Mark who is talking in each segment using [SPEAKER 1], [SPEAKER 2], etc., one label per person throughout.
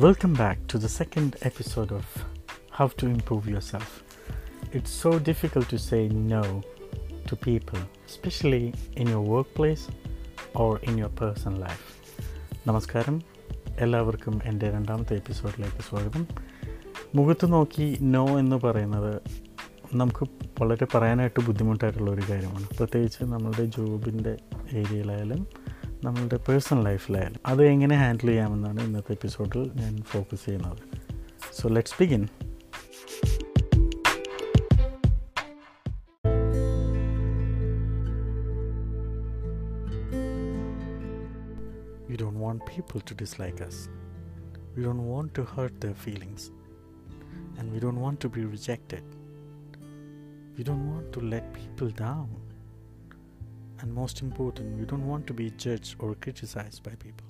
[SPEAKER 1] Welcome back to the second episode of How to Improve Yourself. It's so difficult to say no to people, especially in your workplace or in your personal life. നമസ്കാരം എല്ലാവർക്കും എന്റെ രണ്ടാമത്തെ എപ്പിസോഡിലേക്ക് സ്വാഗതം മുഖത്ത് നോക്കി no എന്ന് പറയുന്നത് നമുക്ക് വളരെ പറയാനായിട്ട് ബുദ്ധിമുട്ടായിട്ടുള്ള ഒരു കാര്യമാണ് പ്രത്യേകിച്ച് നമ്മളുടെ ജോബിന്റെ ഏരിയയിലായാലും നമ്മളുടെ പേഴ്സണൽ ലൈഫിലായാലും അത് എങ്ങനെ ഹാൻഡിൽ ചെയ്യാമെന്നാണ് ഇന്നത്തെ എപ്പിസോഡിൽ ഞാൻ ഫോക്കസ് ചെയ്യുന്നത് so let's begin We don't want people to dislike us. We don't want to hurt their feelings. And we don't want to be rejected. We don't want to let people down. And most important, we don't want to be judged or criticized by people.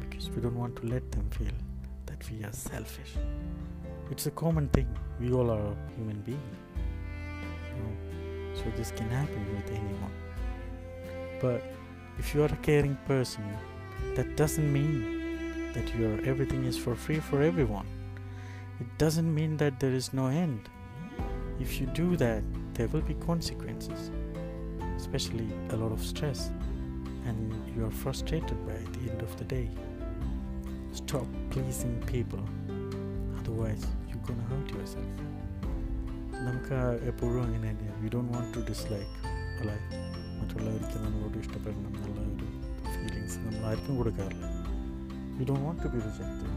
[SPEAKER 1] Because we don't want to let them feel that we are selfish. It's a common thing. We all are human beings. You know? So this can happen with anyone. But if you are a caring person, that doesn't mean that your everything is for free for everyone. It doesn't mean that there is no end. If you do that, there will be consequences, especially a lot of stress, and you are frustrated by the end of the day. Stop pleasing people, otherwise, you're gonna hurt yourself. നമുക്ക് എപ്പോഴും അങ്ങനെ തന്നെയാണ് we don't want to dislike അല്ലെ മറ്റുള്ളവർക്ക് നമ്മളോട് ഇഷ്ടപ്പെടണം എന്നുള്ള ഒരു feelings നമ്മൾ ആർക്കും കൊടുക്കാറില്ല we don't want to be rejected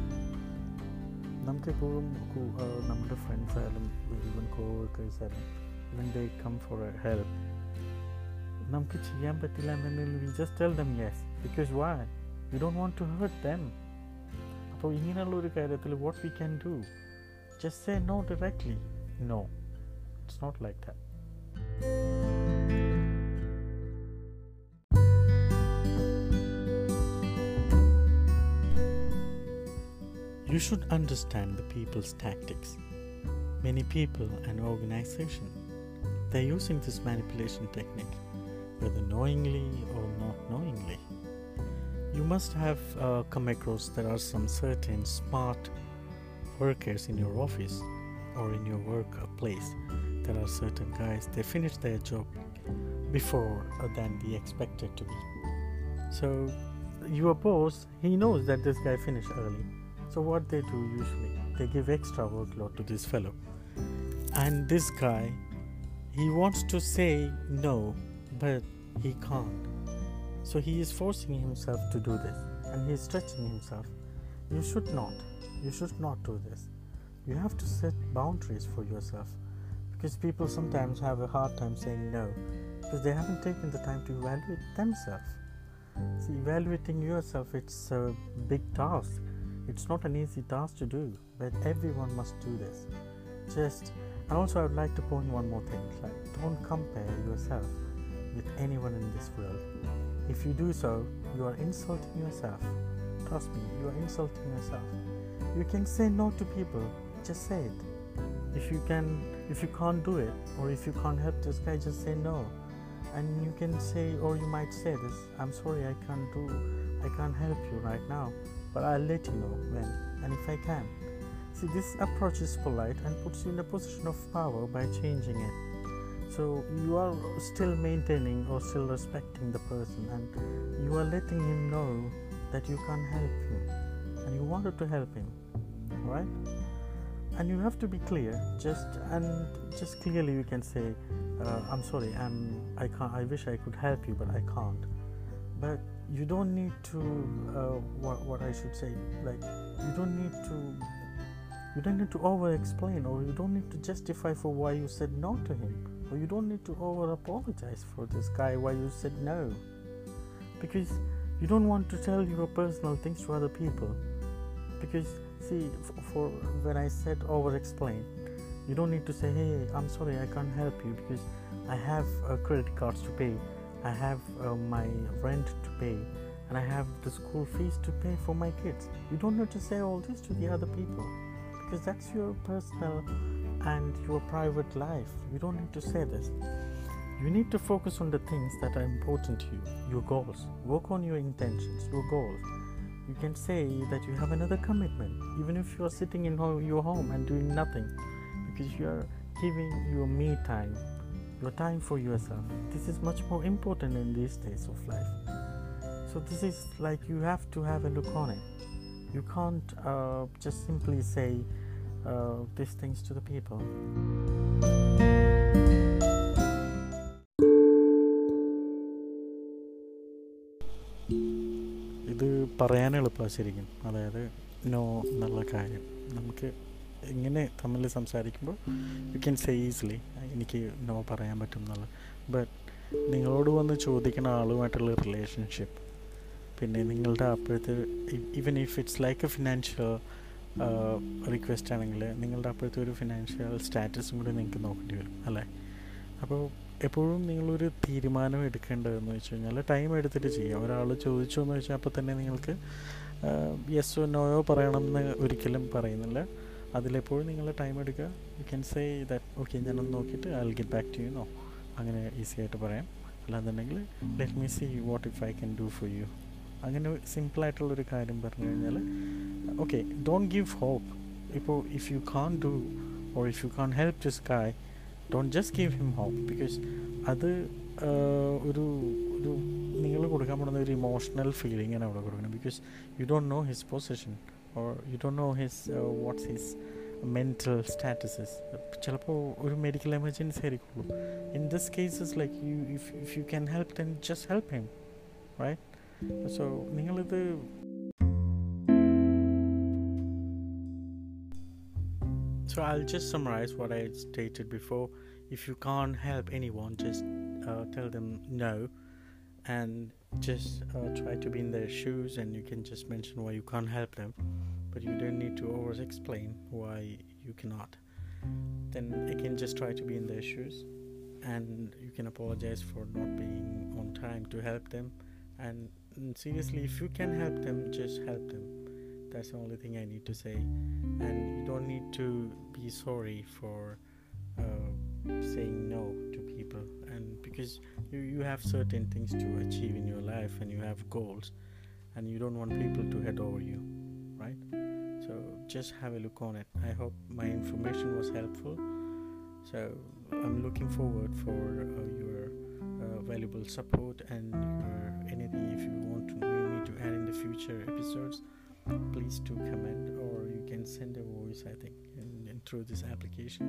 [SPEAKER 1] നമുക്കെപ്പോഴും കു- ആ, നമ്മുടെ ഫ്രണ്ട്സ് ആയാലും ഈവൻ കോ വർക്കേഴ്സ് ആയാലും even they come for a help നമുക്ക് ചെയ്യാൻ പറ്റില്ല എന്നുണ്ടെങ്കിൽ we just tell them yes because Y V don't want to hurt them അപ്പോൾ ഇങ്ങനെയുള്ള ഒരു കാര്യത്തിൽ what we can do just say no directly no it's not like that You should understand the people's tactics. Many people and organizations they're using this manipulation technique, whether knowingly or not knowingly. You must have uh, come across there are some certain smart workers in your office or in your workplace. There are certain guys they finish their job before uh, than the expected to be. So your boss he knows that this guy finished early so what they do usually, they give extra workload to this fellow. And this guy, he wants to say no, but he can't. So he is forcing himself to do this and he is stretching himself. You should not. You should not do this. You have to set boundaries for yourself because people sometimes have a hard time saying no because they haven't taken the time to evaluate themselves. See, evaluating yourself, it's a big task it's not an easy task to do but everyone must do this just and also i would like to point one more thing like don't compare yourself with anyone in this world. If you do so you are insulting yourself. Trust me you are insulting yourself. You can say no to people just say it. If you can if you can't do it or if you can't help this guy just say no. And you can say or you might say this i'm sorry i can't do i can't help you right now but I'll let you know when and if I can. See, this approach is polite and puts you in a position of power by changing it. So you are still maintaining or still respecting the person and you are letting him know that you can help him and you wanted to help him, right? And you have to be clear, just and just clearly you can say, uh, "I'm sorry, I'm I can't. I wish I could help you, but I can't." But you don't need to uh, what, what i should say like you don't need to you don't need to over explain or you don't need to justify for why you said no to him or you don't need to over apologize for this guy why you said no. Because you don't want to tell your personal things to other people. Because see f- for when i said over explain you don't need to say hey i'm sorry i can't help you because i have uh, credit cards to pay. I have uh, my rent to pay. And I have the school fees to pay for my kids. You don't need to say all this to the other people because that's your personal and your private life. You don't need to say this. You need to focus on the things that are important to you, your goals. Work on your intentions, your goals. you can say that you have another commitment even if you are sitting in your home and doing nothing because you are giving your me time your time for yourself this is much more important in these days of life so this is like you have to have a look on it you can't uh, just simply say these things to the people. ഇത് പറയാൻ എളുപ്പമാണ് ശരിക്കും. അതായത് no എന്നുള്ള കാര്യം. നമുക്ക് ഇങ്ങനെ തമ്മിൽ സംസാരിക്കുമ്പോൾ യു ക്യാൻ സേ ഈസിലി എനിക്ക് നോ പറയാൻ പറ്റും എന്നുള്ള. ബട്ട് നിങ്ങളോട് വന്ന് ചോദിക്കുന്ന ആളുമായിട്ടുള്ള റിലേഷൻഷിപ്പ് പിന്നെ നിങ്ങളുടെ അപ്പോഴത്തെ even if it's like a financial request ആണെങ്കിൽ നിങ്ങളുടെ അപ്പോഴത്തെ ഒരു ഫിനാൻഷ്യൽ സ്റ്റാറ്റസും കൂടി നിങ്ങൾക്ക് നോക്കേണ്ടി വരും അല്ലേ? അപ്പോൾ എപ്പോഴും നിങ്ങളൊരു തീരുമാനം എടുക്കേണ്ടതെന്ന് വെച്ച് കഴിഞ്ഞാൽ ടൈം എടുത്തിട്ട് ചെയ്യുക ഒരാൾ ചോദിച്ചു എന്ന് വെച്ചാൽ അപ്പോൾ തന്നെ നിങ്ങൾക്ക് യെസ്സോ നോയോ പറയണമെന്ന് ഒരിക്കലും പറയുന്നില്ല. അതിലെപ്പോഴും നിങ്ങൾ ടൈം എടുക്കുക. You can say that okay ഞാനൊന്ന് നോക്കിയിട്ട് I get back to you no അങ്ങനെ ഈസി ആയിട്ട് പറയാം. അല്ലാന്നുണ്ടെങ്കിൽ let me see what if I can do for you അങ്ങനെ സിമ്പിളായിട്ടുള്ളൊരു കാര്യം പറഞ്ഞു കഴിഞ്ഞാൽ ഓക്കെ ഡോണ്ട് ഗിവ് ഹോപ്പ് ഇപ്പോൾ if you can do or if you can help this guy don't just give him hope because അത് ഒരു ഒരു നിങ്ങൾ കൊടുക്കാൻ പോകുന്ന ഒരു ഇമോഷണൽ ഫീലിംഗാണ് അവിടെ കൊടുക്കുന്നത്. Because you don't know his position or you don't know his what's his mental statuses ചിലപ്പോൾ ഒരു medical emergency ആയിരിക്കുള്ളൂ. In this cases like you if if you can help then just help him right so നിങ്ങളിത് So I'll just summarize what I stated before. If you can't help anyone, just uh, tell them no and just uh, try to be in their shoes and you can just mention why you can't help them. But you don't need to over explain why you cannot. Then again, just try to be in their shoes and you can apologize for not being on time to help them. And seriously, if you can help them, just help them that's the only thing I need to say. And you don't need to be sorry for uh, saying no to people. And because you, you have certain things to achieve in your life and you have goals, and you don't want people to head over you, right? So just have a look on it. I hope my information was helpful. So I'm looking forward for uh, your valuable support and your anything if you want to, me to add in the future episodes please do comment or you can send a voice i think and, in, through this application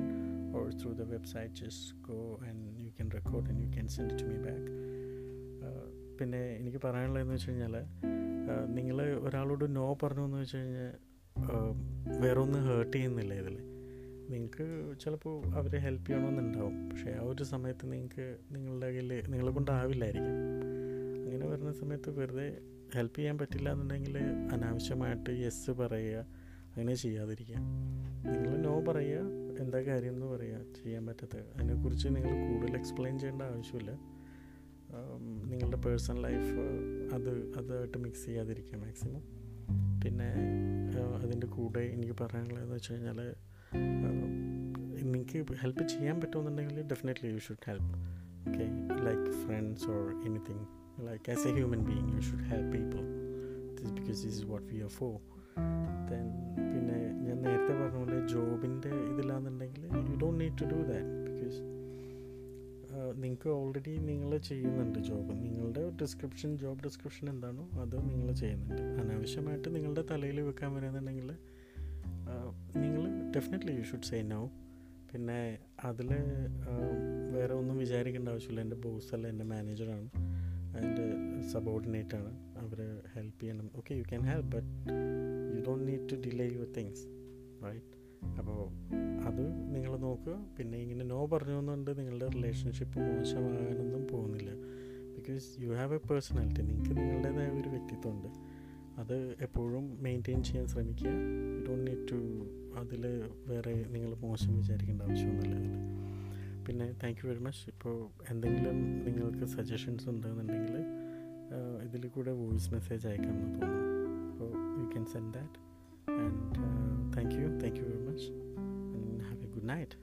[SPEAKER 1] or through the website just go and you can record and you can send it to me back പിന്നെ എനിക്ക് പറയാനുള്ളതെന്ന് വെച്ച് കഴിഞ്ഞാൽ നിങ്ങൾ ഒരാളോട് no പറഞ്ഞു എന്ന് വെച്ച് കഴിഞ്ഞാൽ വേറൊന്നും ഹേർട്ട് ചെയ്യുന്നില്ല ഇതിൽ നിങ്ങൾക്ക് ചിലപ്പോൾ അവരെ ഹെൽപ്പ് ചെയ്യണമെന്നുണ്ടാവും. പക്ഷേ ആ ഒരു സമയത്ത് നിങ്ങൾക്ക് നിങ്ങളുടെ കയ്യിൽ നിങ്ങളെ കൊണ്ടാവില്ലായിരിക്കും. അങ്ങനെ വരുന്ന സമയത്ത് വെറുതെ ഹെൽപ്പ് ചെയ്യാൻ പറ്റില്ല എന്നുണ്ടെങ്കിൽ അനാവശ്യമായിട്ട് യെസ് പറയുക അങ്ങനെ ചെയ്യാതിരിക്കുക. നിങ്ങൾ നോ പറയുക എന്താ കാര്യം എന്ന് പറയുക ചെയ്യാൻ പറ്റാത്ത അതിനെക്കുറിച്ച് നിങ്ങൾ കൂടുതൽ എക്സ്പ്ലെയിൻ ചെയ്യേണ്ട ആവശ്യമില്ല. നിങ്ങളുടെ പേഴ്സണൽ ലൈഫ് അത് അതുമായിട്ട് മിക്സ് ചെയ്യാതിരിക്കുക മാക്സിമം പിന്നെ അതിന്റെ കൂടെ എനിക്ക് പറയാനുള്ളതെന്ന് വെച്ച് കഴിഞ്ഞാൽ നിങ്ങൾക്ക് ഹെൽപ്പ് ചെയ്യാൻ പറ്റുമെന്നുണ്ടെങ്കിൽ definitely you should help okay like friends or anything like as a human being you should help people this because this is what we are for. Then പിന്നെ ഞാൻ നേരത്തെ പറഞ്ഞ പോലെ ജോബിന്റെ ഇതിലാണെന്നുണ്ടെങ്കിൽ you don't need to do that because നിങ്ങൾക്ക് already നിങ്ങൾ ചെയ്യുന്നുണ്ട് job നിങ്ങളുടെ ഡിസ്ക്രിപ്ഷൻ ജോബ് ഡിസ്ക്രിപ്ഷൻ എന്താണോ അത് നിങ്ങൾ ചെയ്യുന്നുണ്ട്. അനാവശ്യമായിട്ട് നിങ്ങളുടെ തലയിൽ വെക്കാൻ വരുന്നുണ്ടെങ്കിൽ നിങ്ങൾ definitely you should say no പിന്നെ അതിൽ വേറെ ഒന്നും വിചാരിക്കേണ്ട ആവശ്യമില്ല. എന്റെ ബോസ് അല്ല എന്റെ മാനേജറാണ് എന്റെ സബോർഡിനേറ്റ് ആണ്. അവർ ഹെൽപ്പ് ചെയ്യണം. Okay you can help but you don't need to delay your things right അപ്പോൾ അത് നിങ്ങൾ നോക്കുക. പിന്നെ ഇങ്ങനെ നോ പറഞ്ഞുകൊണ്ട് നിങ്ങളുടെ റിലേഷൻഷിപ്പ് മോശമാകാനൊന്നും പോകുന്നില്ല. Because you have a personality നിങ്ങൾക്ക് നിങ്ങളുടേതായ ഒരു വ്യക്തിത്വമുണ്ട്. അത് എപ്പോഴും മെയിന്റെയിൻ ചെയ്യാൻ ശ്രമിക്കുക. ഡോണ്ട് നീഡ് ടു അതിൽ വേറെ നിങ്ങൾ മോശം വിചാരിക്കേണ്ട ആവശ്യമൊന്നുമില്ല അതിൽ. പിന്നെ താങ്ക് യു വെരി മച്ച് ഇപ്പോൾ എന്തെങ്കിലും നിങ്ങൾക്ക് സജഷൻസ് ഉണ്ടെന്നുണ്ടെങ്കിൽ ഇതിൽ കൂടെ വോയിസ് മെസ്സേജ് അയക്കാമെന്ന് തോന്നുന്നു. അപ്പോൾ you can send that and thank you thank you very much and have a good night